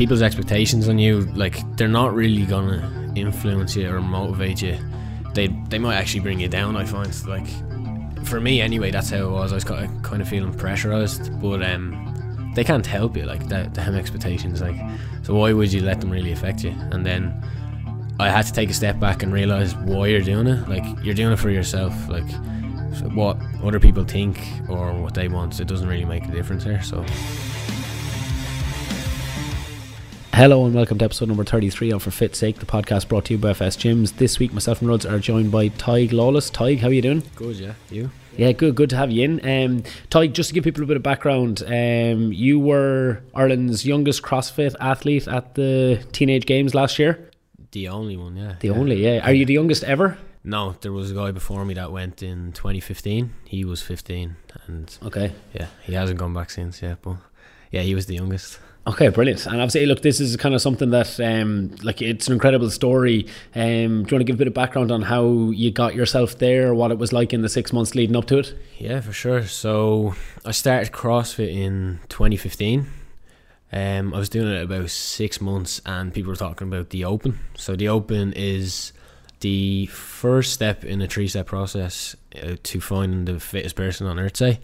people's expectations on you, like they're not really gonna influence you or motivate you. They they might actually bring you down. I find like for me anyway, that's how it was. I was kind of, feeling pressurized, but um, they can't help you. Like they have expectations. Like so, why would you let them really affect you? And then I had to take a step back and realize why you're doing it. Like you're doing it for yourself. Like what other people think or what they want, it doesn't really make a difference here. So. Hello and welcome to episode number 33 of For Fit Sake, the podcast brought to you by FS Gyms. This week, myself and Ruds are joined by Tig Lawless. Tig, how are you doing? Good, yeah. You? Yeah, good. Good to have you in. Um, Tig, just to give people a bit of background, um, you were Ireland's youngest CrossFit athlete at the Teenage Games last year. The only one, yeah. The yeah. only, yeah. Are you the youngest ever? No, there was a guy before me that went in 2015. He was 15, and okay, yeah, he hasn't gone back since. Yeah, but yeah, he was the youngest. Okay, brilliant. And obviously, look, this is kind of something that, um, like, it's an incredible story. Um, do you want to give a bit of background on how you got yourself there, what it was like in the six months leading up to it? Yeah, for sure. So I started CrossFit in 2015. Um, I was doing it about six months, and people were talking about the Open. So the Open is the first step in a three-step process uh, to finding the fittest person on Earth, say.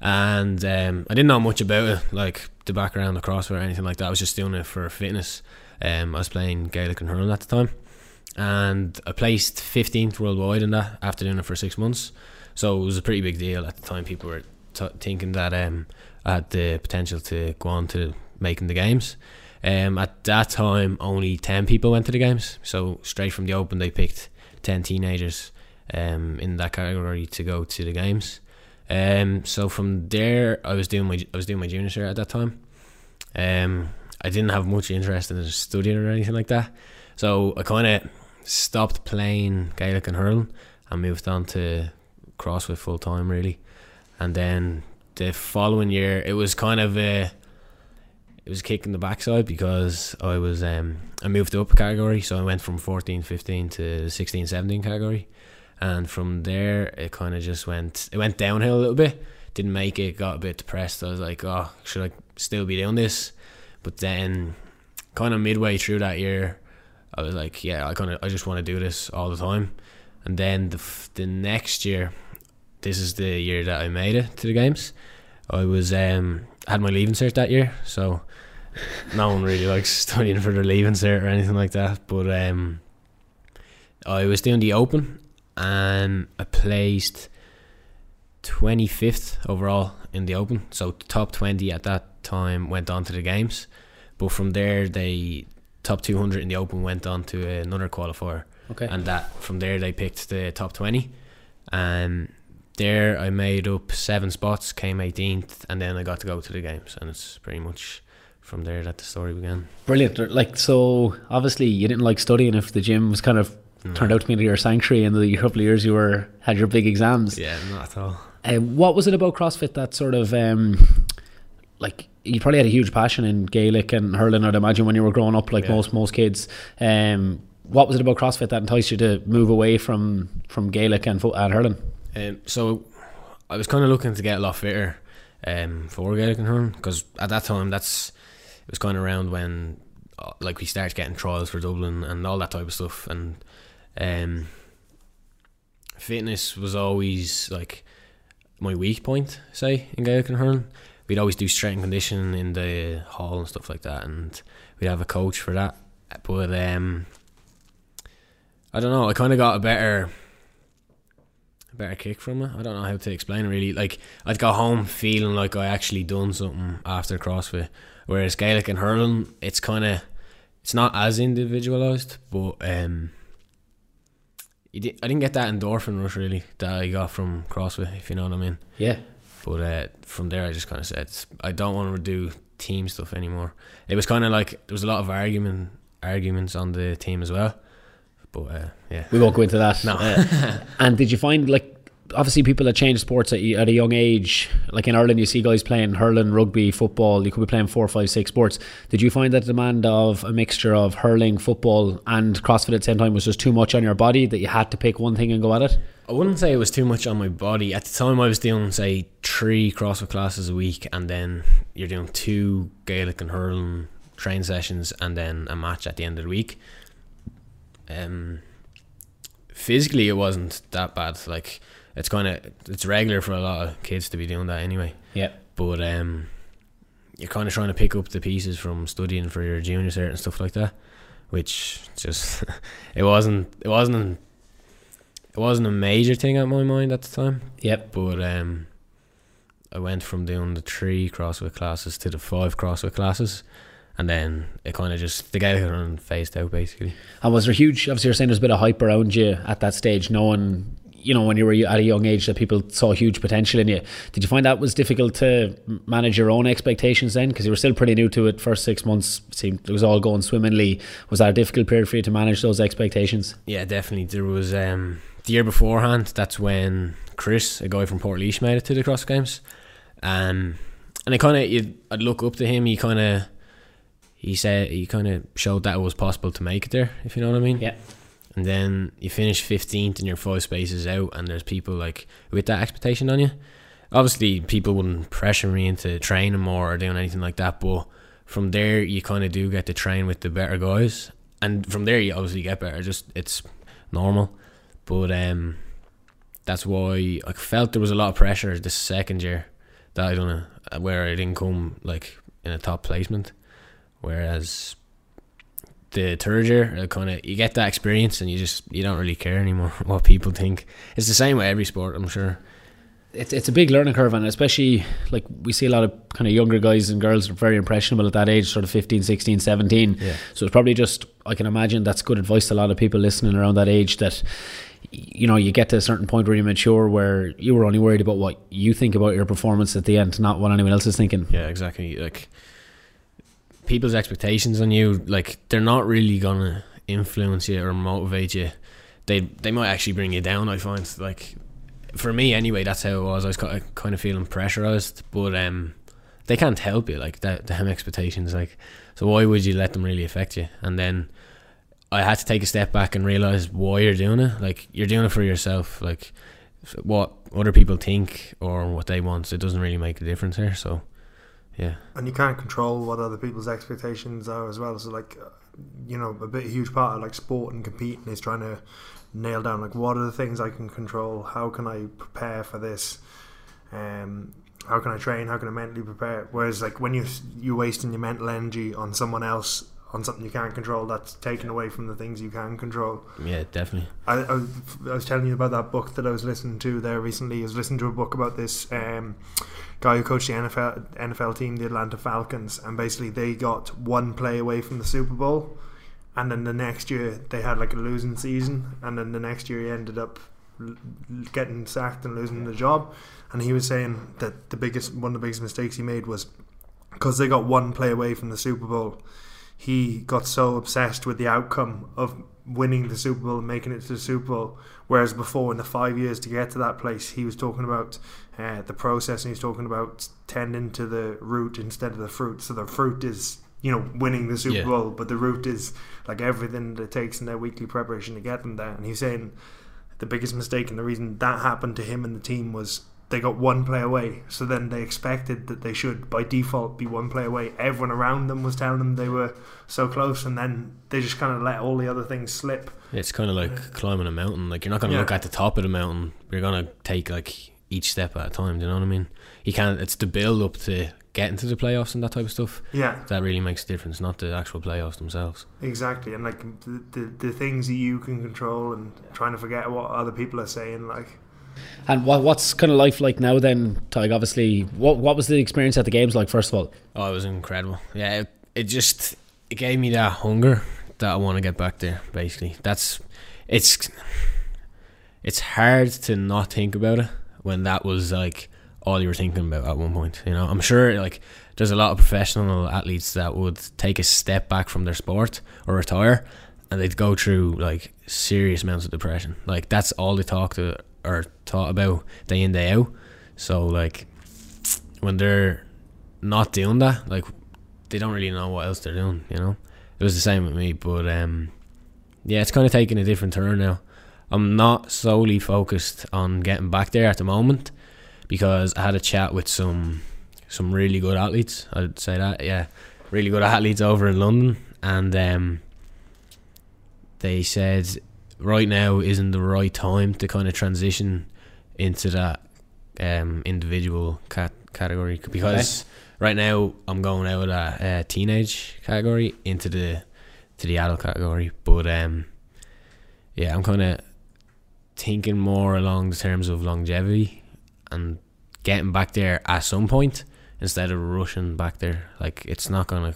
And um, I didn't know much about it, like the background of CrossFit or anything like that. I was just doing it for fitness. Um, I was playing Gaelic and hurling at the time, and I placed 15th worldwide in that after doing it for six months. So it was a pretty big deal at the time. People were t- thinking that um, I had the potential to go on to making the games. Um, at that time, only 10 people went to the games. So straight from the open, they picked 10 teenagers um, in that category to go to the games. Um, so from there, I was doing my I was doing my junior year at that time. Um, I didn't have much interest in studying or anything like that, so I kind of stopped playing Gaelic and hurling and moved on to CrossFit full time really. And then the following year, it was kind of a it was kicking the backside because I was um, I moved up a category, so I went from 14, 15 to 16, 17 category and from there it kind of just went it went downhill a little bit. Didn't make it got a bit depressed. I was like oh should i still be doing this? But then kind of midway through that year i was like yeah i kind of i just want to do this all the time. And then the, the next year this is the year that i made it to the games. I was um had my leaving cert that year so no one really likes studying for their leaving cert or anything like that. But um I was doing the open and I placed 25th overall in the Open. So top 20 at that time went on to the games, but from there they top 200 in the Open went on to another qualifier. Okay. And that from there they picked the top 20, and there I made up seven spots, came 18th, and then I got to go to the games, and it's pretty much from there that the story began. Brilliant. Like so, obviously you didn't like studying if the gym was kind of no. turned out to be your sanctuary in the couple of years you were had your big exams. Yeah, not at all. Um, what was it about CrossFit that sort of um, like you probably had a huge passion in Gaelic and hurling, I'd imagine, when you were growing up, like yeah. most most kids. Um, what was it about CrossFit that enticed you to move away from from Gaelic and, and hurling? Um, so I was kind of looking to get a lot fitter um, for Gaelic and hurling because at that time that's it was kind of around when uh, like we started getting trials for Dublin and all that type of stuff and um, fitness was always like my weak point, say in Gaelic and hurling. We'd always do strength and conditioning in the hall and stuff like that, and we'd have a coach for that. But um, I don't know. I kind of got a better, a better kick from it. I don't know how to explain it really. Like I'd go home feeling like I actually done something after CrossFit, whereas Gaelic and hurling, it's kind of, it's not as individualized, but um, I didn't get that endorphin rush really that I got from CrossFit, if you know what I mean. Yeah. But uh, from there, I just kind of said I don't want to do team stuff anymore. It was kind of like there was a lot of argument arguments on the team as well. But uh, yeah, we won't go into that. No. uh, and did you find like obviously people that change sports at, at a young age, like in Ireland, you see guys playing hurling, rugby, football. You could be playing four, five, six sports. Did you find that demand of a mixture of hurling, football, and CrossFit at the same time was just too much on your body that you had to pick one thing and go at it? I wouldn't say it was too much on my body. At the time, I was doing say three CrossFit classes a week, and then you're doing two Gaelic and hurling train sessions and then a match at the end of the week. Um, physically, it wasn't that bad. Like it's kind of it's regular for a lot of kids to be doing that anyway. Yeah. But um, you're kind of trying to pick up the pieces from studying for your junior cert and stuff like that, which just it wasn't it wasn't it wasn't a major thing at my mind at the time. Yep. But um, I went from doing the three CrossFit classes to the five CrossFit classes, and then it kind of just the together and phased out basically. And was there huge? Obviously, you're saying there's a bit of hype around you at that stage, knowing you know when you were at a young age that people saw huge potential in you. Did you find that was difficult to manage your own expectations then? Because you were still pretty new to it. First six months seemed it was all going swimmingly. Was that a difficult period for you to manage those expectations? Yeah, definitely. There was um, the year beforehand. That's when Chris, a guy from Portlaoise, made it to the Cross Games, um, and I kind of I'd look up to him. He kind of he said he kind of showed that it was possible to make it there. If you know what I mean. Yeah. And then you finish fifteenth, and you're five spaces out, and there's people like with that expectation on you. Obviously, people wouldn't pressure me into training more or doing anything like that, but from there you kind of do get to train with the better guys, and from there you obviously get better. Just it's normal, but um, that's why I felt there was a lot of pressure this second year that I don't know where I didn't come like in a top placement, whereas the third uh, year kind of you get that experience and you just you don't really care anymore what people think. It's the same with every sport, I'm sure. It's it's a big learning curve, and especially like we see a lot of kind of younger guys and girls are very impressionable at that age, sort of 15, 16, 17. Yeah. So it's probably just I can imagine that's good advice to a lot of people listening around that age that you know you get to a certain point where you mature where you were only worried about what you think about your performance at the end, not what anyone else is thinking. Yeah, exactly. Like people's expectations on you, like they're not really gonna influence you or motivate you. They they might actually bring you down. I find like for me anyway, that's how it was. I was kind of feeling pressurized, but um, they can't help you. Like that, them expectations. Like so, why would you let them really affect you? And then I had to take a step back and realize why you're doing it. Like you're doing it for yourself. Like what other people think or what they want, it doesn't really make a difference here. So yeah. And you can't control what other people's expectations are as well. So like, you know, a bit a huge part of like sport and competing is trying to nail down like what are the things I can control. How can I prepare for this? Um, how can I train? How can I mentally prepare? Whereas like when you you're wasting your mental energy on someone else on something you can't control, that's taken away from the things you can control. Yeah, definitely. I, I, was, I was telling you about that book that I was listening to there recently. I was listening to a book about this um, guy who coached the NFL NFL team, the Atlanta Falcons, and basically they got one play away from the Super Bowl, and then the next year they had like a losing season, and then the next year he ended up getting sacked and losing the job, and he was saying that the biggest one of the biggest mistakes he made was because they got one play away from the Super Bowl he got so obsessed with the outcome of winning the Super Bowl and making it to the Super Bowl. Whereas before, in the five years to get to that place, he was talking about uh, the process and he's talking about tending to the root instead of the fruit. So the fruit is, you know, winning the Super yeah. Bowl, but the root is like everything that it takes in their weekly preparation to get them there. And he's saying the biggest mistake and the reason that happened to him and the team was they got one play away. So then they expected that they should, by default, be one play away. Everyone around them was telling them they were so close, and then they just kind of let all the other things slip. It's kind of like yeah. climbing a mountain. Like you're not going to yeah. look at the top of the mountain. You're going to take like each step at a time. Do you know what I mean? You can't. It's the build up to getting to the playoffs and that type of stuff. Yeah, that really makes a difference, not the actual playoffs themselves. Exactly, and like the the, the things that you can control, and trying to forget what other people are saying, like and what, what's kind of life like now then, Tig? Obviously, what what was the experience at the games like? First of all, oh, it was incredible. Yeah, it, it just it gave me that hunger that I want to get back there. Basically, that's it's it's hard to not think about it when that was like all you were thinking about at one point. You know, I'm sure like there's a lot of professional athletes that would take a step back from their sport or retire, and they'd go through like serious amounts of depression. Like that's all they talk to or thought about day in day out. So like when they're not doing that, like they don't really know what else they're doing. You know, it was the same with me, but um, yeah, it's kind of taking a different turn now. I'm not solely focused on getting back there at the moment because I had a chat with some some really good athletes. I'd say that, yeah. really good athletes over in London, and um, they said right now isn't the right time to kind of transition into that um, individual cat category because okay. right now I'm going out of that uh, teenage category into the to the adult category, but um, yeah, I'm kind of thinking more along the terms of longevity and getting back there at some point instead of rushing back there. Like it's not gonna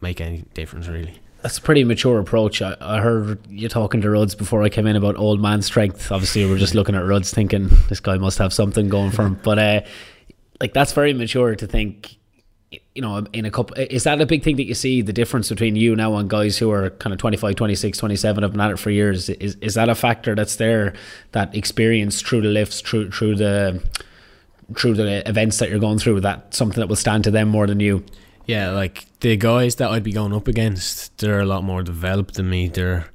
make any difference really. That's a pretty mature approach. I, I heard you talking to Ruds before I came in about old man strength. Obviously, we are just looking at Ruds thinking this guy must have something going for him. But uh, like that's very mature to think. You know, in a couple, is that a big thing that you see the difference between you now and guys who are kind of 25, 26, 27 have been at it for years? Is is that a factor that's there? That experience through the lifts, through through the through the events that you're going through, that something that will stand to them more than you. Yeah, like the guys that I'd be going up against, they're a lot more developed than me. They're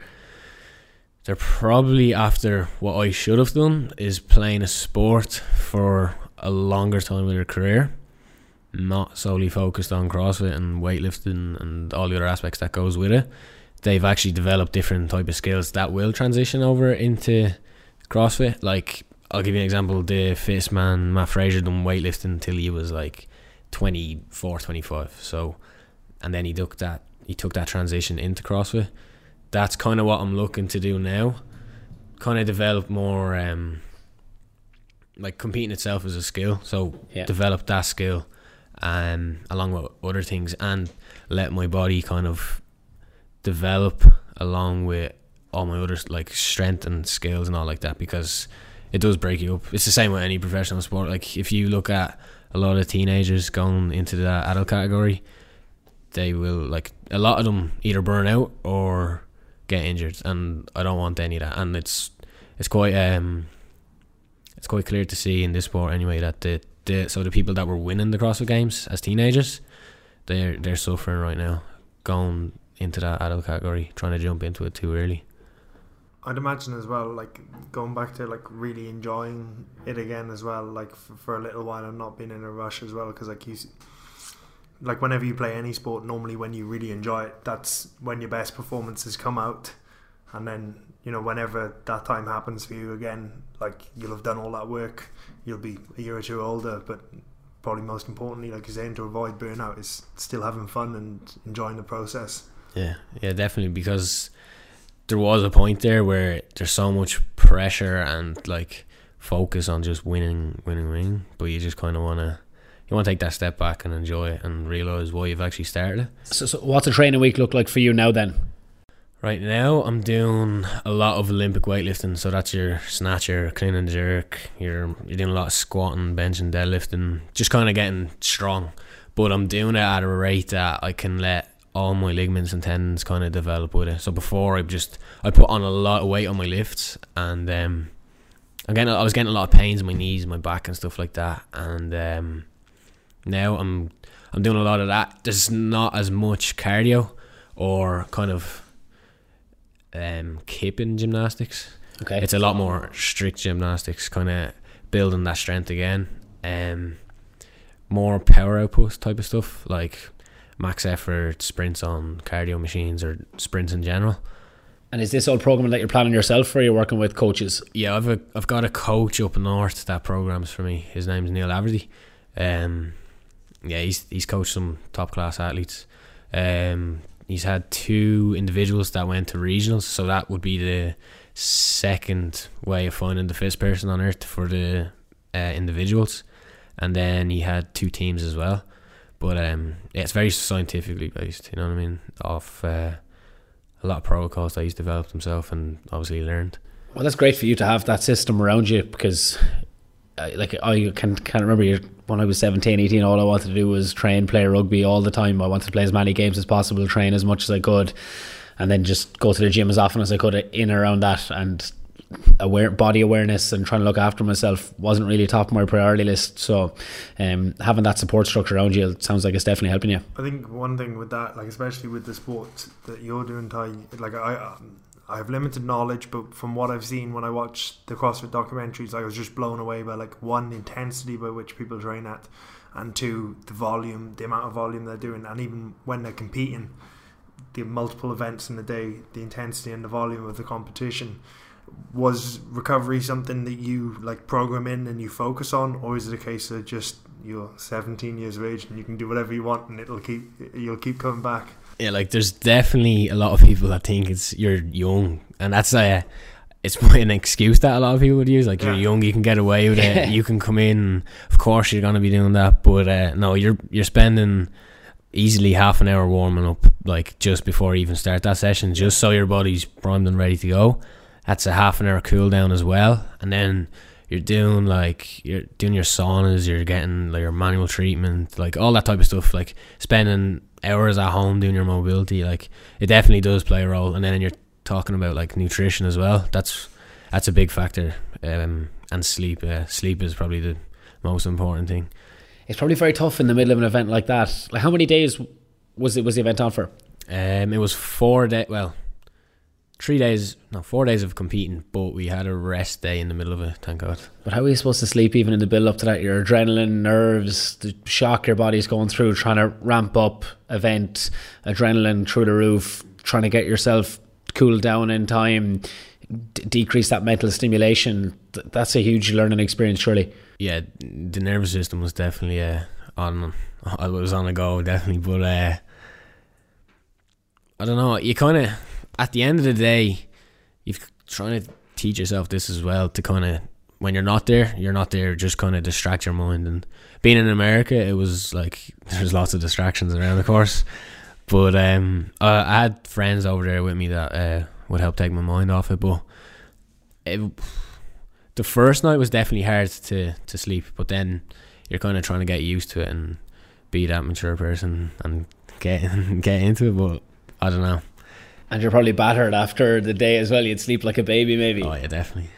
they're probably after what I should have done is playing a sport for a longer time of their career, not solely focused on CrossFit and weightlifting and all the other aspects that goes with it. They've actually developed different type of skills that will transition over into CrossFit. Like I'll give you an example. The fittest man, Matt Fraser, done weightlifting until he was like 24, 25. So, and then he took that he took that transition into CrossFit. That's kind of what I'm looking to do now. Kind of develop more, um, like competing itself as a skill. So yeah. develop that skill, um, along with other things, and let my body kind of develop along with all my other like strength and skills and all like that because it does break you up. It's the same with any professional sport. Like if you look at a lot of teenagers going into the adult category, they will like a lot of them either burn out or get injured, and I don't want any of that. And it's it's quite um it's quite clear to see in this sport anyway that the, the so the people that were winning the CrossFit Games as teenagers, they're they're suffering right now, going into that adult category, trying to jump into it too early. I'd imagine as well, like going back to like really enjoying it again as well, like for, for a little while and not being in a rush as well, because like you, like whenever you play any sport, normally when you really enjoy it, that's when your best performances come out, and then you know whenever that time happens for you again, like you'll have done all that work, you'll be a year or two older, but probably most importantly, like you're saying, to avoid burnout is still having fun and enjoying the process. Yeah, yeah, definitely because there was a point there where there's so much pressure and like focus on just winning, winning, winning, but you just kind of want to you want to take that step back and enjoy it and realize why you've actually started it. So, so, what's a training week look like for you now then? Right now, I'm doing a lot of Olympic weightlifting. So that's your snatcher, clean and jerk. You're you're doing a lot of squatting, benching, deadlifting, just kind of getting strong. But I'm doing it at a rate that I can let all my ligaments and tendons kind of develop with it. So before I just I put on a lot of weight on my lifts and um, I'm I was getting a lot of pains in my knees, my back and stuff like that. And um, now I'm I'm doing a lot of that. There's not as much cardio or kind of um, kipping gymnastics. Okay, it's a lot more strict gymnastics, kind of building that strength again. Um, more power output type of stuff like max effort sprints on cardio machines or sprints in general. And is this all programming that you're planning yourself, or you're you working with coaches? Yeah, I've a, I've got a coach up north that programs for me. His name's Neil Averty. Um, yeah, he's he's coached some top class athletes. Um, he's had two individuals that went to regionals, so that would be the second way of finding the fittest person on earth for the uh, individuals. And then he had two teams as well. But um, it's very scientifically based. You know what I mean? Off uh, a lot of protocols that he's developed himself and obviously learned. Well, that's great for you to have that system around you because, uh, like, I can can't remember when I was 17, 18, all I wanted to do was train, play rugby all the time. I wanted to play as many games as possible, train as much as I could, and then just go to the gym as often as I could in around that. And aware body awareness and trying to look after myself wasn't really top of my priority list. So um, having that support structure around you sounds like it's definitely helping you. I think one thing with that, like especially with the sport that you're doing, Ty, like I. Um, I have limited knowledge, but from what I've seen when I watch the CrossFit documentaries, I was just blown away by like one intensity by which people train at, and two the volume, the amount of volume they're doing, and even when they're competing, the multiple events in the day, the intensity and the volume of the competition. Was recovery something that you like program in and you focus on, or is it a case of just you're 17 years of age and you can do whatever you want and it'll keep you'll keep coming back? Yeah, like there's definitely a lot of people that think it's you're young, and that's a it's an excuse that a lot of people would use. Like you're young, you can get away with it. You can come in. Of course, you're gonna be doing that, but uh, no, you're you're spending easily half an hour warming up, like just before you even start that session, just so your body's primed and ready to go. That's a half an hour cool down as well, and then you're doing like you're doing your saunas, you're getting like your manual treatment, like all that type of stuff. Like spending hours at home doing your mobility, like it definitely does play a role. And then you're talking about like nutrition as well. That's that's a big factor. Um, and sleep. Uh, sleep is probably the most important thing. It's probably very tough in the middle of an event like that. Like, how many days was it was the event on for? Um, it was four day. Well, three days. No, four days of competing, but we had a rest day in the middle of it. Thank God. But how are you supposed to sleep even in the build up to that? Your adrenaline, nerves, the shock your body's going through, trying to ramp up event, adrenaline through the roof, trying to get yourself cooled down in time, d- decrease that mental stimulation. Th- That's a huge learning experience, surely. Yeah, the nervous system was definitely uh, on. I was on a go definitely, but uh, I don't know. You kind of at the end of the day, you've trying to teach yourself this as well to kind of when you're not there, you're not there. Just kind of distract your mind. And being in America, it was like there's lots of distractions around, of course. But um, I, I had friends over there with me that uh, would help take my mind off it. But it, the first night was definitely hard to to sleep. But then you're kind of trying to get used to it and be that mature person and get get into it. But I don't know. And you're probably battered after the day as well. You'd sleep like a baby, maybe. Oh yeah, definitely.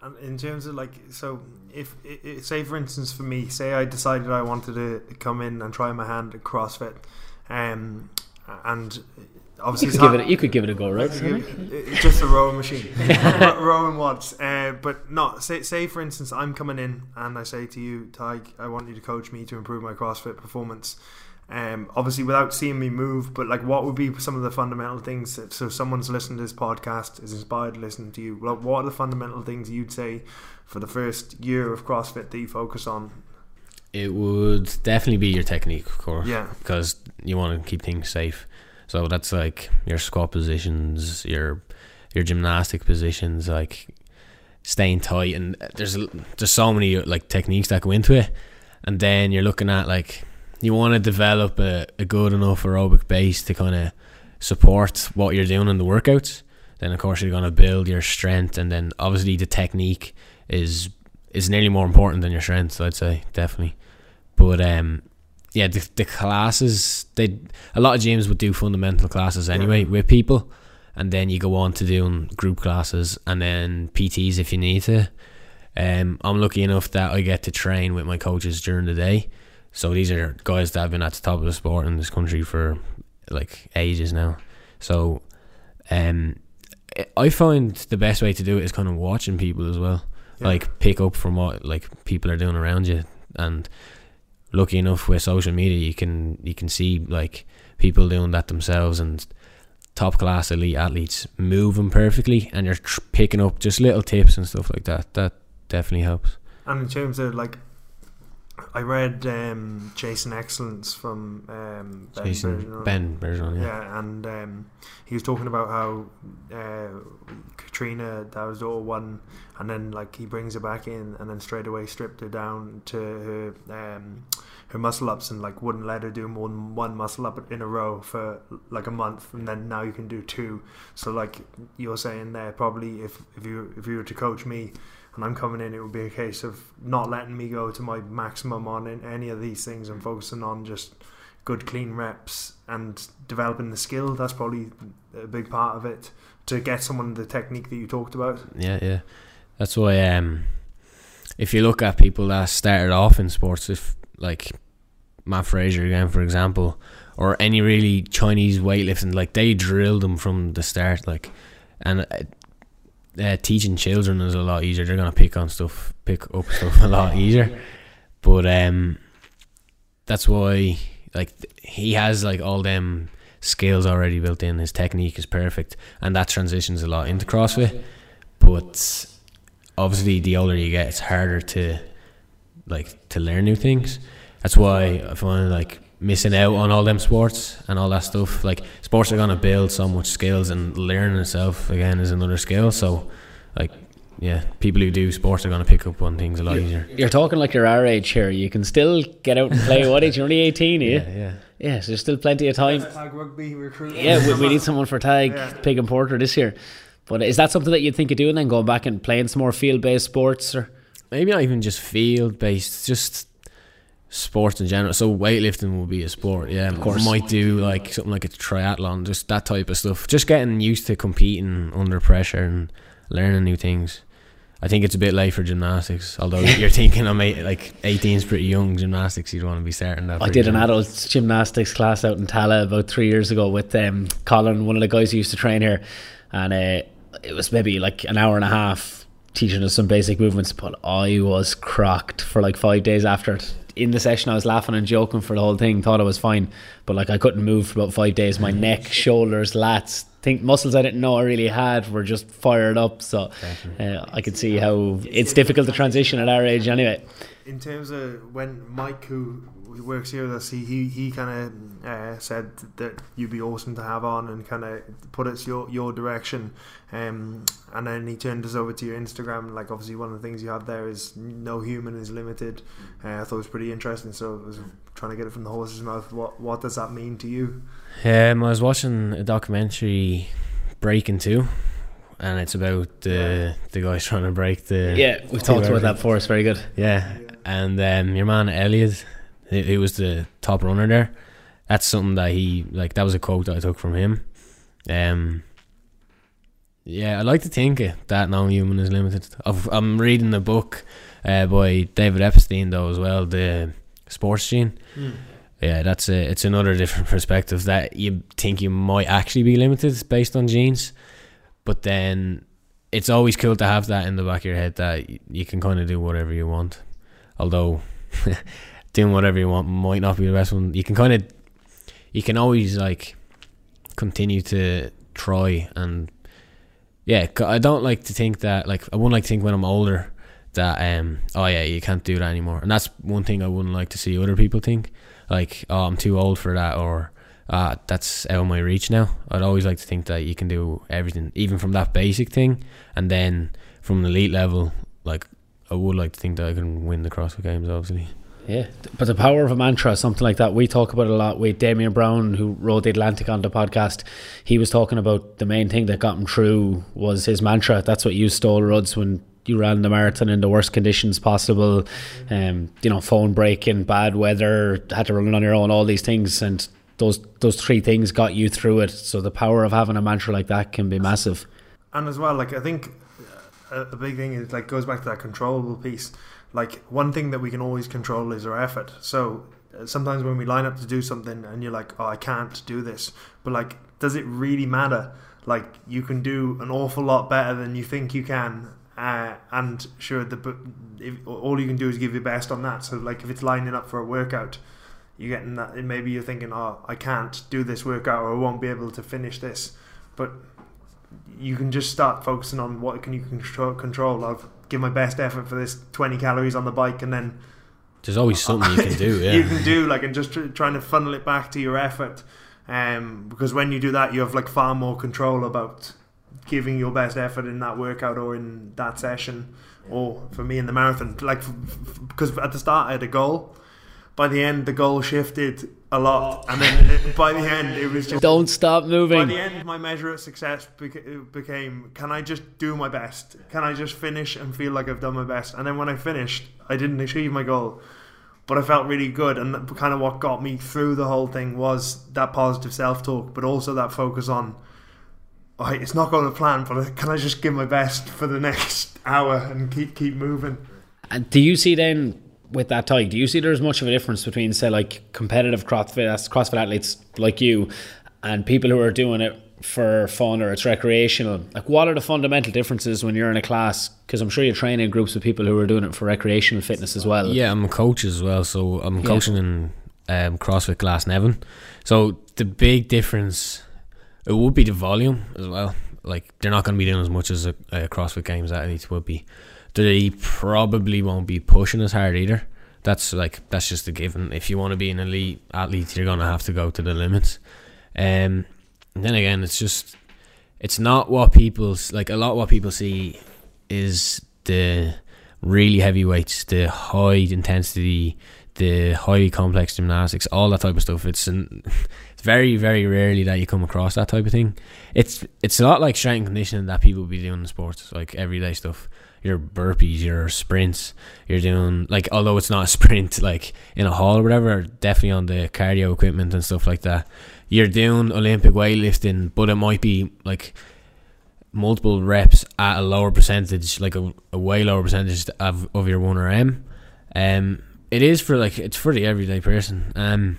And in terms of like, so if, i i say for instance for me, say I decided I wanted to come in and try my hand at CrossFit, um, and obviously You could, give hard- it, you could give it a go, right? It's just a rowing machine, Ro- rowing watts. Uh, but not say, say for instance, I'm coming in and I say to you, Tig, I want you to coach me to improve my CrossFit performance. Um, obviously, without seeing me move, but like, what would be some of the fundamental things? That, so, someone's listening to this podcast is inspired to listen to you. Like, what are the fundamental things you'd say for the first year of CrossFit that you focus on? It would definitely be your technique, of course. Yeah. Because you want to keep things safe. So that's like your squat positions, your your gymnastic positions, like staying tight, and there's there's so many like techniques that go into it. And then you're looking at like you want to develop a, a good enough aerobic base to kind of support what you're doing in the workouts. Then of course you're going to build your strength, and then obviously the technique is is nearly more important than your strength. I'd say definitely. But um, yeah, the, the classes they a lot of gyms would do fundamental classes anyway with people, and then you go on to doing group classes and then PTs if you need to. Um, I'm lucky enough that I get to train with my coaches during the day. So these are guys that have been at the top of the sport in this country for like ages now. So um, I find the best way to do it is kind of watching people as well. Yeah. Like pick up from what like people are doing around you and lucky enough with social media you can you can see like people doing that themselves and top class elite athletes moving perfectly and you're tr- picking up just little tips and stuff like that that definitely helps And in terms of like, I read um, Chasing Excellence from um, Ben Jason Bergeron. Ben Bergeron yeah. Yeah, and um, he was talking about how uh, Katrina that was all one, and then like he brings her back in, and then straight away stripped her down to her um, her muscle ups, and like wouldn't let her do more than one muscle up in a row for like a month, and then now you can do two. So like you're saying there, probably if if you if you were to coach me. And I'm coming in, it would be a case of not letting me go to my maximum on in any of these things and focusing on just good clean reps and developing the skill. That's probably a big part of it to get someone the technique that you talked about. Yeah yeah. That's why um if you look at people that started off in sports if like Matt Fraser again for example or any really Chinese weightlifting like they drill them from the start like and uh, teaching children is a lot easier they're gonna pick on stuff pick up stuff a lot easier but um that's why like he has like all them skills already built in. His technique is perfect, and that transitions a lot into CrossFit. But obviously, the older you get, it's harder to like to learn new things. That's why I find like missing out on all them sports and all that stuff. Like sports are gonna build so much skills, and learning itself again is another skill. So, like, yeah, people who do sports are gonna pick up on things a lot easier. You're talking like you're our age here. You can still get out and play. what age? You're only 18, are you? Yeah, yeah. Yeah, so there's still plenty of time. Tag rugby recruit. Yeah, we, we need someone for tag, Yeah. pig and porter this year. But is that something that you'd think of doing then, going back and playing some more field based sports? Or maybe not even just field based, just sports in general. So weightlifting will be a sport, yeah. Of course. might do like something like a triathlon, just that type of stuff. Just getting used to competing under pressure and learning new things. I think it's a bit late for gymnastics. Although you're thinking I'm eight, like 18 is pretty young. Gymnastics, you'd want to be starting that. I did an adult gymnastics class out in Tallaght about three years ago with um, Colin, one of the guys who used to train here, and uh, it was maybe like an hour and a half teaching us some basic movements. But I was crocked for like five days after it. In the session, I was laughing and joking for the whole thing. Thought I was fine, but like I couldn't move for about five days. My neck, shoulders, lats, think muscles I didn't know I really had were just fired up. So uh, I could see how it's difficult to transition at our age anyway. in terms of when Mike, who who works here with us, he he, he kind of uh, said that you'd be awesome to have on and kind of put us your your direction. Um, and then he turned us over to your Instagram. Like obviously, one of the things you have there is no human is limited. Uh, I thought it was pretty interesting. So I was trying to get it from the horse's mouth. What what does that mean to you? Um, I was watching a documentary, Breaking Two, and it's about the the guys trying to break the Yeah, we've talked about that before. It's very good. Yeah, and um, your man Eliud, he, was the top runner there. That's something that he like. That was a quote that I took from him. Um, yeah, I like to think that no human is limited. I've, I'm reading a book uh, by David Epstein though as well, the Sports Gene. Yeah, that's a it's another different perspective that you think you might actually be limited based on genes, but then it's always cool to have that in the back of your head that you can kind of do whatever you want. Although doing whatever you want might not be the best one. You can kind of you can always like continue to try and yeah. I don't like to think that like I wouldn't like to think when I'm older that um oh yeah you can't do that anymore. And that's one thing I wouldn't like to see other people think like oh I'm too old for that or uh, that's out of my reach now. I'd always like to think that you can do everything, even from that basic thing, and then from the elite level. Like I would like to think that I can win the CrossFit Games, obviously. Yeah, but the power of a mantra, something like that, we talk about a lot with Damian Browne, who wrote the Atlantic on the podcast. He was talking about the main thing that got him through was his mantra. That's what you stole, Ruds, when you ran the marathon in the worst conditions possible. Um, you know, phone breaking, bad weather, had to run it on your own, all these things, and those those three things got you through it. So the power of having a mantra like that can be massive. and as well like i think a, a big thing is like goes back to that controllable piece like one thing that we can always control is our effort so uh, sometimes when we line up to do something and you're like oh i can't do this but like does it really matter like you can do an awful lot better than you think you can uh, and sure the if, all you can do is give your best on that so like if it's lining up for a workout you're getting that maybe you're thinking oh i can't do this workout or i won't be able to finish this but you can just start focusing on what can you control. Control. I'll give my best effort for this 20 calories on the bike, and then There's always something you can do. Yeah. you can do like and just tr- trying to funnel it back to your effort. Um, because when you do that, you have like far more control about giving your best effort in that workout or in that session, or for me in the marathon. Like because at the start I had a goal. By the end, the goal shifted a lot, and then it, by the end, it was just Don't stop moving. by the end, my measure of success beca- became: Can I just do my best? Can I just finish and feel like I've done my best? And then when I finished, I didn't achieve my goal, but I felt really good. And kind of what got me through the whole thing was that positive self-talk, but also that focus on. "Oh, it's not going to plan, but can I just give my best for the next hour and keep keep moving? And do you see then with that tie? Do you see there's much of a difference between say like competitive CrossFit CrossFit athletes like you and people who are doing it for fun or it's recreational? Like, what are the fundamental differences when you're in a class? Because I'm sure you're training groups of people who are doing it for recreational fitness as well. Yeah, I'm a coach as well, so I'm Yeah. coaching in um, CrossFit Glasnevin. So the big difference, it would be the volume as well. Like they're not going to be doing as much as a, a CrossFit Games athletes would be. They probably won't be pushing as hard either. That's like that's just a given. If you want to be an elite athlete, you're gonna have to go to the limits. Um, and then again, it's just it's not what people's like a lot. What people see is the really heavy weights, the high intensity, the highly complex gymnastics, all that type of stuff. It's an, it's very very rarely that you come across that type of thing. It's it's a lot like strength and conditioning that people be doing in sports, like everyday stuff. Your burpees, your sprints, you're doing like although it's not a sprint like in a hall or whatever, definitely on the cardio equipment and stuff like that. You're doing Olympic weightlifting, but it might be like multiple reps at a lower percentage, like a, a way lower percentage of, of your one RM. Um, it is for like it's for the everyday person. Um,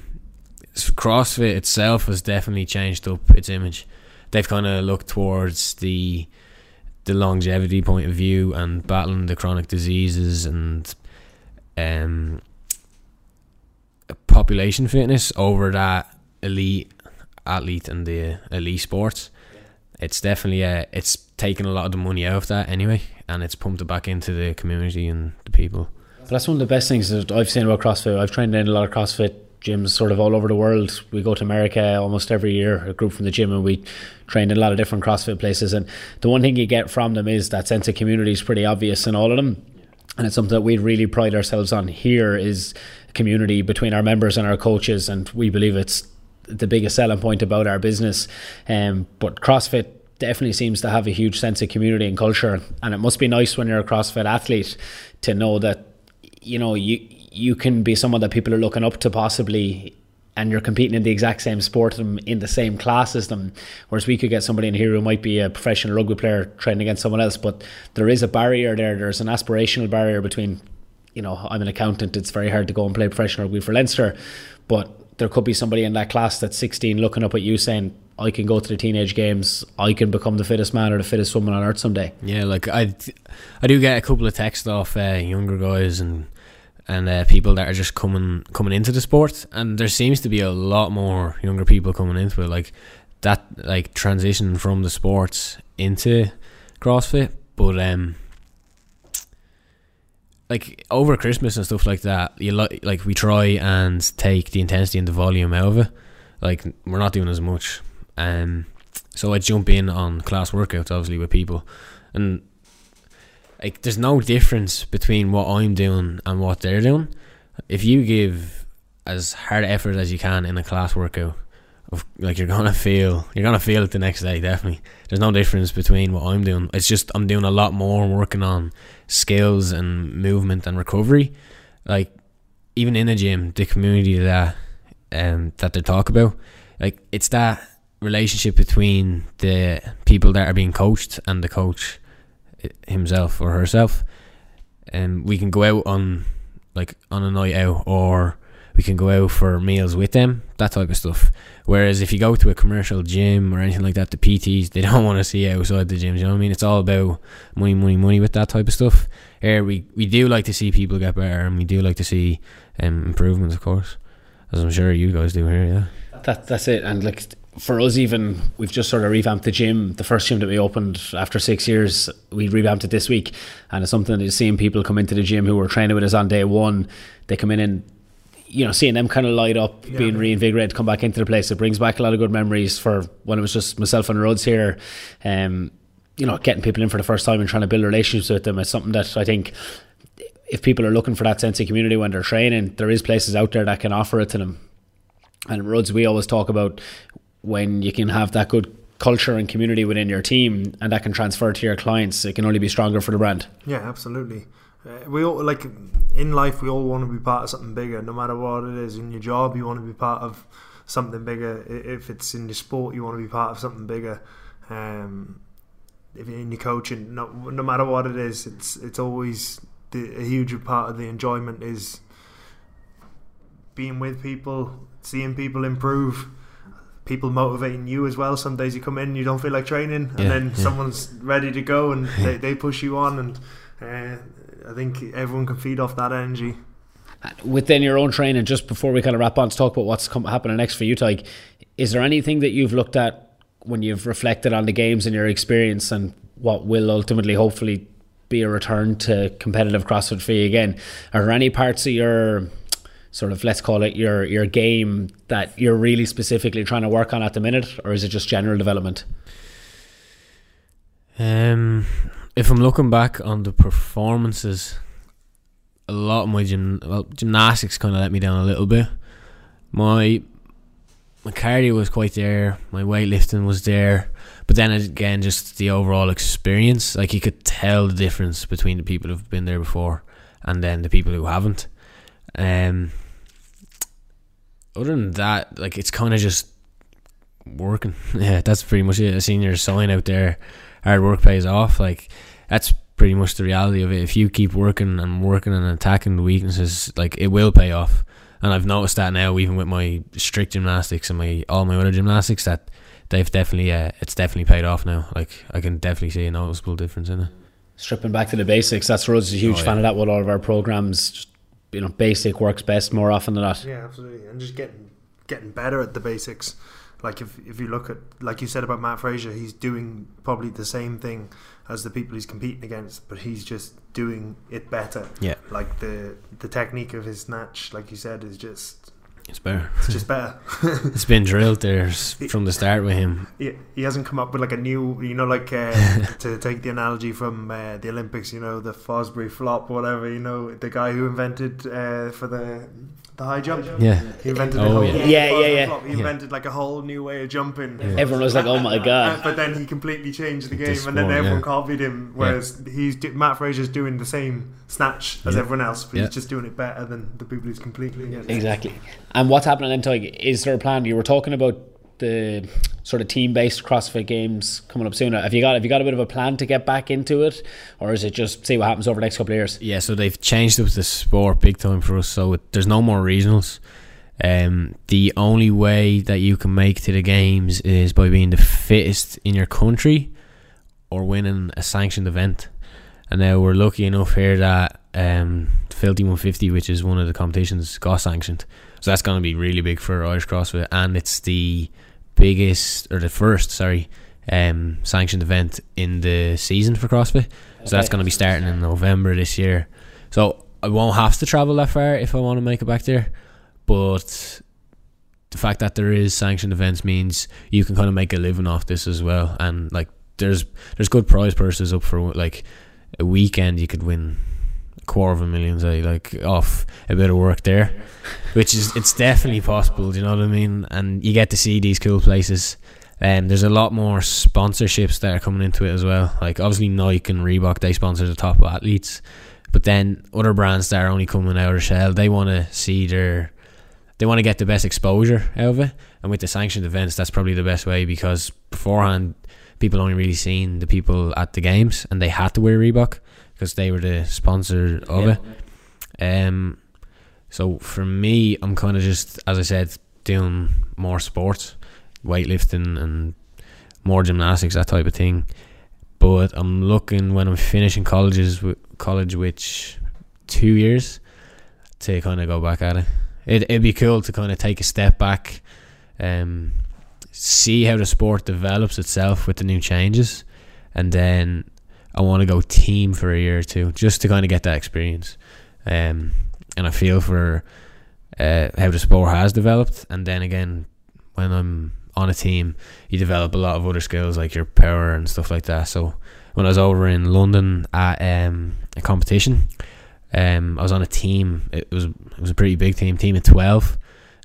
CrossFit itself has definitely changed up its image. They've kind of looked towards the the longevity point of view and battling the chronic diseases and um, population fitness over that elite athlete and the elite sports. It's definitely uh, it's taken a lot of the money out of that anyway, and it's pumped it back into the community and the people. But that's one of the best things that I've seen about CrossFit. I've trained in a lot of CrossFit gyms sort of all over the world. We go to America almost every year, a group from the gym, and we train in a lot of different CrossFit places. And the one thing you get from them is that sense of community is pretty obvious in all of them. And it's something that we really pride ourselves on here is community between our members and our coaches. And we believe it's the biggest selling point about our business. Um, but CrossFit definitely seems to have a huge sense of community and culture. And it must be nice when you're a CrossFit athlete to know that, you know, you you can be someone that people are looking up to possibly and you're competing in the exact same sport them in the same class as them. Whereas we could get somebody in here who might be a professional rugby player training against someone else, but there is a barrier there. There's an aspirational barrier between, you know, I'm an accountant. It's very hard to go and play professional rugby for Leinster, but there could be somebody in that class that's 16 looking up at you saying, I can go to the teenage games. I can become the fittest man or the fittest woman on earth someday. Yeah, like I, I do get a couple of texts off uh, younger guys and and uh, people that are just coming coming into the sport, and there seems to be a lot more younger people coming into it, like that, like transition from the sports into CrossFit. But um, like over Christmas and stuff like that, you like like we try and take the intensity and the volume out of it. Like we're not doing as much. Um, so I jump in on class workouts, obviously with people, and like there's no difference between what I'm doing and what they're doing. If you give as hard effort as you can in a class workout, of like you're gonna feel you're gonna feel it the next day definitely. There's no difference between what I'm doing. It's just I'm doing a lot more working on skills and movement and recovery. Like even in the gym, the community that um that they talk about, like it's that relationship between the people that are being coached and the coach himself or herself, and we can go out on like on a night out or we can go out for meals with them, that type of stuff. Whereas if you go to a commercial gym or anything like that, the PTs they don't want to see you outside the gyms. You know what I mean? It's all about money, money, money with that type of stuff. Here we we do like to see people get better, and we do like to see um, improvements, of course, as I'm sure you guys do here. Yeah, that that's it. And like for us, even we've just sort of revamped the gym. The first gym that we opened after six years, we revamped it this week, and it's something that is seeing people come into the gym who were training with us on day one. They come in and you know, seeing them kind of light up, yeah. being reinvigorated, come back into the place, it brings back a lot of good memories for when it was just myself and Ruds here. Um, you know, getting people in for the first time and trying to build relationships with them is something that I think if people are looking for that sense of community when they're training, there is places out there that can offer it to them. And Ruds, we always talk about when you can have that good culture and community within your team and that can transfer to your clients, it can only be stronger for the brand. Yeah, absolutely. Uh, we all like in life. We all want to be part of something bigger, no matter what it is. In your job, you want to be part of something bigger. If it's in your sport, you want to be part of something bigger. Um, if in your coaching, no, no matter what it is, it's it's always the, a huge part of the enjoyment is being with people, seeing people improve people motivating you as well. Some days you come in, you don't feel like training, and yeah, then yeah. someone's ready to go and they, they push you on. And uh, I think everyone can feed off that energy. within your own training, just before we kind of wrap on to talk about what's come, happening next for you, Tyke, is there anything that you've looked at when you've reflected on the games and your experience and what will ultimately, hopefully, be a return to competitive CrossFit for you again? Are there any parts of your sort of let's call it your your game that you're really specifically trying to work on at the minute, or is it just general development? Um, if I'm looking back on the performances, a lot of my gym well, gymnastics kind of let me down a little bit. My my cardio was quite there. My weightlifting was there, but then again, just the overall experience. Like you could tell the difference between the people who've been there before and then the people who haven't. Um, other than that, like it's kind of just working. Yeah, that's pretty much it. A senior sign out there, hard work pays off. Like that's pretty much the reality of it. If you keep working and working and attacking the weaknesses, like it will pay off. And I've noticed that now, even with my strict gymnastics and my all my other gymnastics, that they've definitely uh, it's definitely paid off now. Like I can definitely see a noticeable difference in it. Stripping back to the basics, that's Rhodes is a huge oh, yeah. fan of that with all of our programs. Just you know, basic works best more often than not. Yeah, absolutely, and just getting getting better at the basics. Like if if you look at like you said about Matt Fraser, he's doing probably the same thing as the people he's competing against, but he's just doing it better. Yeah, like the the technique of his snatch, like you said, is just it's better. It's just better. it's been drilled there from the start with him. He, he hasn't come up with like a new, you know, like uh, to take the analogy from uh, the Olympics, you know, the Fosbury flop, whatever, you know, the guy who invented uh, for the the high jump. Yeah. He invented oh, the whole yeah, yeah, yeah. yeah. He invented like a whole new way of jumping. Yeah. Everyone was like, "Oh my god!" Uh, but then he completely changed the game, and then everyone yeah. copied him. Whereas he's Matt Fraser's doing the same snatch as everyone else, but he's just doing it better than the people who's completely against. Exactly. And what's happening then, Tig? Is there a plan? You were talking about the sort of team based CrossFit games coming up soon. Have you got have you got a bit of a plan to get back into it, or is it just see what happens over the next couple of years? Yeah, so they've changed up the sport big time for us. So it, there's no more regionals. Um, the only way that you can make to the games is by being the fittest in your country or winning a sanctioned event. And now we're lucky enough here that um, Filthy 150, which is one of the competitions, got sanctioned. So that's going to be really big for Irish CrossFit, and it's the biggest or the first, sorry, um, sanctioned event in the season for CrossFit. So okay. that's going to be starting in November this year. So I won't have to travel that far if I want to make it back there, but the fact that there is sanctioned events means you can kind of make a living off this as well, and like there's there's good prize purses up for like a weekend you could win quarter of a million say like off a bit of work there. Which is it's definitely possible do you know what I mean? And you get to see these cool places. And um, there's a lot more sponsorships that are coming into it as well. Like obviously Nike and Reebok they sponsor the top athletes. But then other brands that are only coming out of shell they want to see their they want to get the best exposure out of it. And with the sanctioned events that's probably the best way because beforehand people only really seen the people at the games and they had to wear Reebok because they were the sponsor of yeah. it. Um, so for me, I'm kind of just, as I said, doing more sports, weightlifting and more gymnastics, that type of thing. But I'm looking when I'm finishing colleges, college, which two years, to kind of go back at it. it. It'd be cool to kind of take a step back. Um, see how the sport develops itself with the new changes, and then I want to go team for a year or two just to kind of get that experience. Um, and I feel for uh, how the sport has developed, and then again, when I'm on a team, you develop a lot of other skills like your power and stuff like that. So when I was over in London at um, a competition, um, I was on a team. It was it was a pretty big team, team of twelve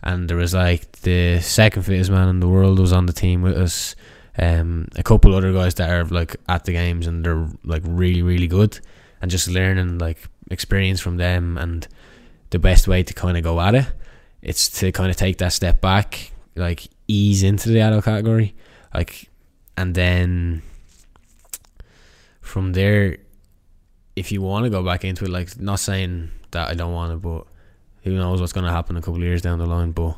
and there was like the second fittest man in the world was on the team with us. Um, a couple other guys that are like at the games and they're like really really good, and just learning like experience from them and the best way to kind of go at it. It's to kind of take that step back, like ease into the adult category, like, and then from there, if you want to go back into it, like not saying that I don't want to, but who knows what's going to happen a couple of years down the line. But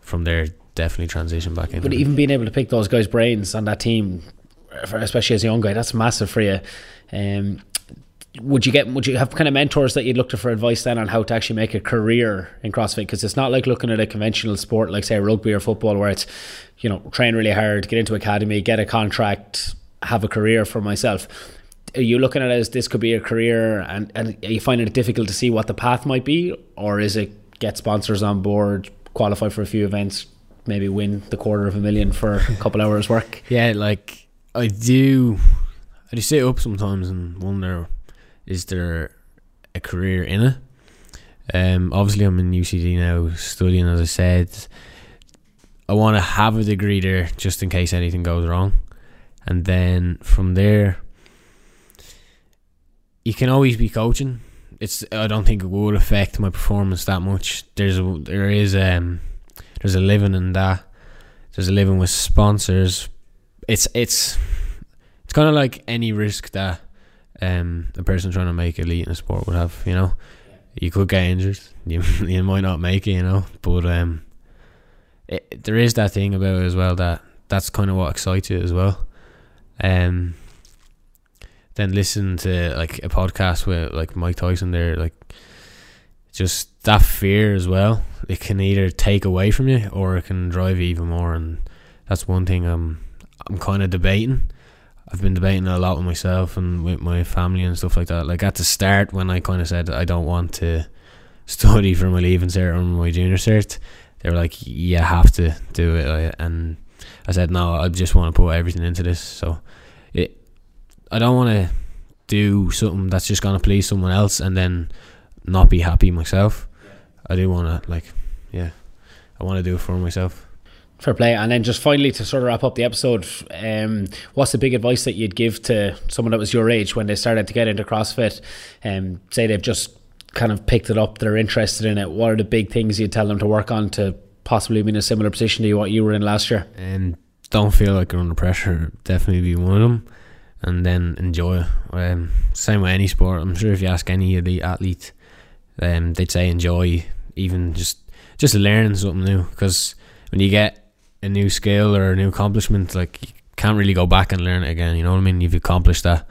from there, definitely transition back in. But even being able to pick those guys' brains on that team, especially as a young guy, that's massive for you. Um, would you get would you have kind of mentors that you'd look to for advice then on how to actually make a career in CrossFit? Because it's not like looking at a conventional sport like say rugby or football where it's you know train really hard, get into academy, get a contract, have a career for myself. Are you looking at it as this could be a career, and and are you finding it difficult to see what the path might be, or is it get sponsors on board, qualify for a few events, maybe win the quarter of a million for a couple hours work? Yeah, like I do. I do sit up sometimes and wonder is there a career in it? Um, obviously, I'm in UCD now studying, as I said. I want to have a degree there just in case anything goes wrong. And then from there, you can always be coaching. It's I don't think it would affect my performance that much. There's a, there is um there's a living in that. There's a living with sponsors. It's it's it's kind of like any risk that um, a person trying to make elite in a sport would have. You know, you could get injured. You you might not make it. You know, but um, it, there is that thing about it as well that that's kind of what excites you as well. Um, then listen to like a podcast with like Mike Tyson there, like just that fear as well. It can either take away from you or it can drive you even more, and that's one thing I'm I'm kind of debating I've been debating a lot with myself and with my family and stuff like that. Like at the start, when I kind of said I don't want to study for my leaving cert or my junior cert, they were like, "You have to do it," and I said, "No, I just want to put everything into this." So, it, I don't want to do something that's just gonna please someone else and then not be happy myself. I do want to, like, yeah, I want to do it for myself. Fair play. And then just finally to sort of wrap up the episode, um, what's the big advice that you'd give to someone that was your age when they started to get into CrossFit? Um, say they've just kind of picked it up, they're interested in it. What are the big things you'd tell them to work on to possibly be in a similar position to what you were in last year? And um, don't feel like you're under pressure. Definitely be one of them. And then enjoy. Um, same with any sport. I'm sure if you ask any of the athletes, um, they'd say enjoy even just just learning something new. Because when you get a new skill or a new accomplishment, like you can't really go back and learn it again. You know what I mean? You've accomplished that.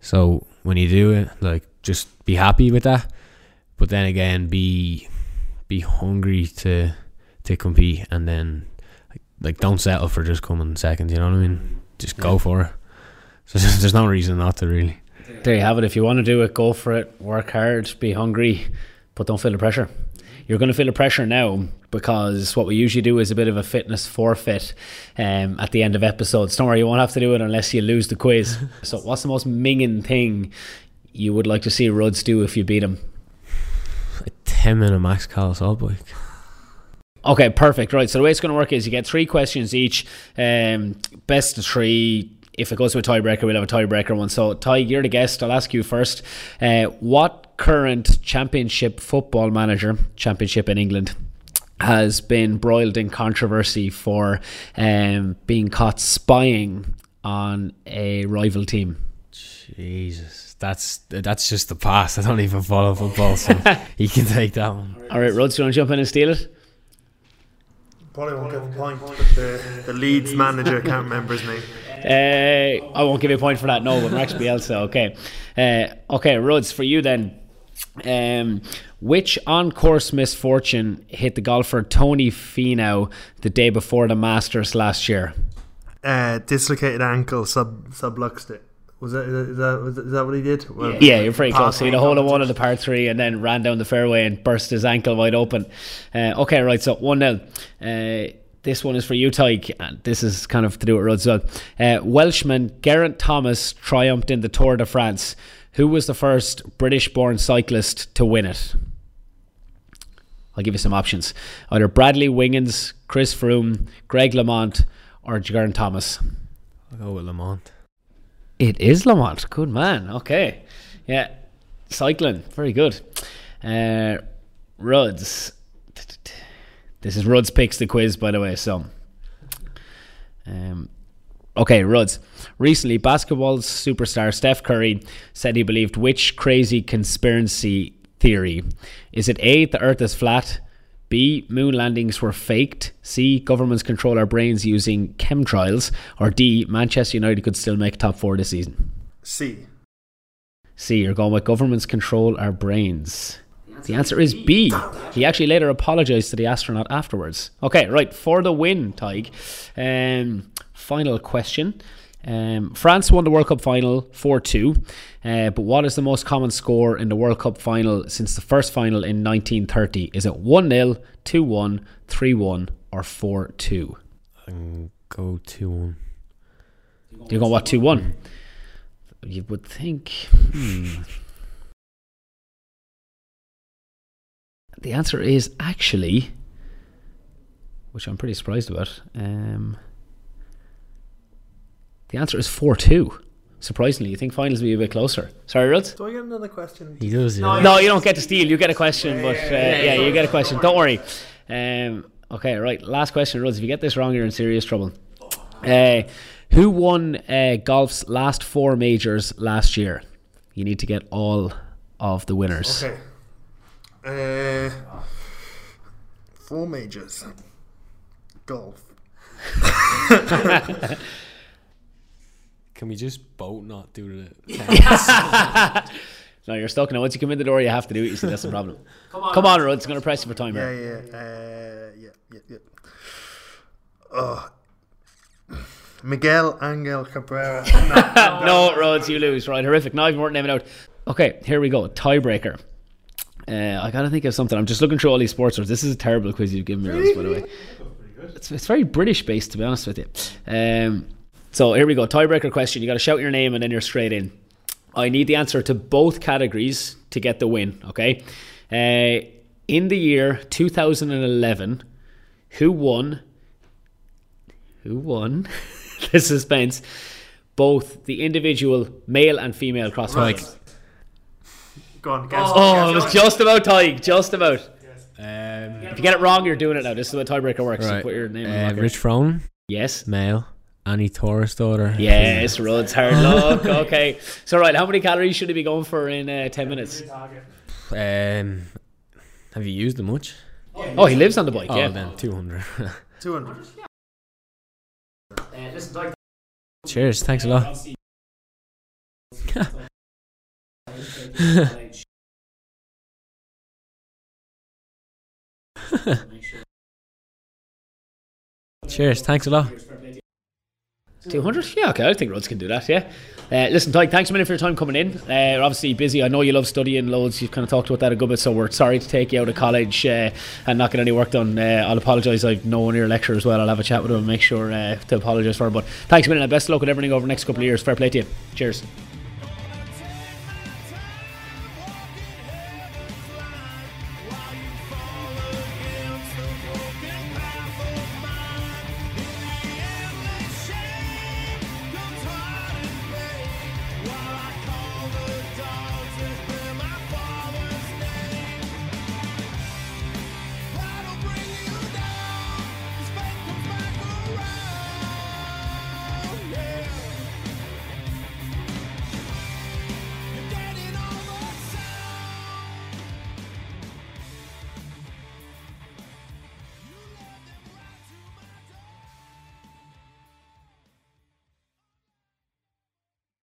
So when you do it, like just be happy with that. But then again, be be hungry to to compete, and then like, like don't settle for just coming second. You know what I mean? Just go for it. So there's no reason not to really. There you have it. If you want to do it, go for it. Work hard. Be hungry, but don't feel the pressure you're going to feel the pressure now because what we usually do is a bit of a fitness forfeit um, at the end of episodes. Don't worry, you won't have to do it unless you lose the quiz. so, what's the most minging thing you would like to see Ruds do if you beat him? A 10 minute max cal assault bike. Okay, perfect. Right. So the way it's going to work is you get three questions each. Um, best of three. If it goes to a tiebreaker, we'll have a tiebreaker one. So, Ty, you're the guest. I'll ask you first. Uh, what current championship football manager, championship in England, has been broiled in controversy for um, being caught spying on a rival team. Jesus, that's that's just the past. I don't even follow football, so he can take that one. All right, Rod, you want to jump in and steal it? Probably won't give a point. The, the Leeds manager can't remember his name. Uh, I won't give you a point for that. No, but Max Bielsa. Okay, uh, okay, Ruds, for you then. Um, which on course misfortune hit the golfer Tony Finau the day before the Masters last year? Uh, dislocated ankle, sub subluxed it. Was that is that is that what he did? Well, yeah, you're pretty close. He had a hole in one of the par three, and then ran down the fairway and burst his ankle wide open. Uh, okay, right. So one 0 uh, this one is for you, Tyke. And this is kind of to do with roads as well. Uh, Welshman Geraint Thomas triumphed in the Tour de France. Who was the first British born cyclist to win it? I'll give you some options. Either Bradley Wiggins, Chris Froome, Greg LeMond, or Geraint Thomas. I'll go with LeMond. It is LeMond. Good man. Okay. Yeah. Cycling. Very good. Uh, Ruds. This is Ruds picks the quiz, by the way. So, um, Okay, Ruds. Recently, basketball superstar Steph Curry said he believed which crazy conspiracy theory? Is it A, the earth is flat? B, moon landings were faked? C, governments control our brains using chemtrails? Or D, Manchester United could still make top four this season? C. C. You're going with governments control our brains. The answer is B. He actually later apologised to the astronaut afterwards. Okay, right, for the win, Tig. Um, final question. Um, France won the World Cup final 4 2, uh, but what is the most common score in the World Cup final since the first final in 1930? Is it 1 0, 2 1, 3 1, or 4 2? Go 2 1. You're going what, 2 1? You would think. Hmm. The answer is actually, which I'm pretty surprised about. Um, the answer is 4 2. Surprisingly, you think finals will be a bit closer. Sorry, Rudd? Do I get another question? He does, yeah. No, you don't get to steal. You get a question, but uh, yeah, you get a question. Don't worry. Um, okay, right. Last question, Rudd. If you get this wrong, you're in serious trouble. Uh, who won uh, golf's last four majors last year? You need to get all of the winners. Okay. Uh, four majors. Golf. Can we just both not do it? No, you're stuck now. Once you come in the door, you have to do it. You see, that's the problem. Come on, Come on Rudd. It's going to press you for time Yeah, here. yeah, uh, yeah, yeah, yeah. Oh. Miguel Angel Cabrera. no, Rhodes, you lose. Right, horrific. Not even worth naming out. Okay, here we go. Tiebreaker. Uh, I gotta think of something. I'm just looking through all these sports words. This is a terrible quiz you've given me, Rhodes, by the way. It's, it's very British based, to be honest with you. Um, so here we go. Tiebreaker question. You got to shout your name and then you're straight in. I need the answer to both categories to get the win. Okay. Uh, in the year 2011, who won? Who won? the suspense. Both the individual male and female cross country. Go on, guess. Oh, it was just about Tig. Just about. Um, If you get it wrong, you're doing it now. This is what tiebreaker works. You right. put your name in the Uh, marker. Rich Froning, Yes. male. Annie Thorisdottir. Yes, Ruds hard luck. Okay. So, right, how many calories should he be going for in uh, 10 minutes? Um, have you used them much? Oh, he lives on the bike, Oh, yeah. then 200. 200. Cheers. Thanks a lot. Cheers. Thanks a lot. 200? Yeah, okay. I think Ruds can do that, yeah. Uh, listen, Tyke, thanks a minute for your time coming in. Uh, you're obviously busy. I know you love studying loads. You've kind of talked about that a good bit, so we're sorry to take you out of college uh, and not get any work done. Uh, I'll apologise. I know one of your lecturer as well. I'll have a chat with him and make sure uh, to apologise for him. But thanks a minute and best of luck with everything over the next couple of years. Fair play to you. Cheers.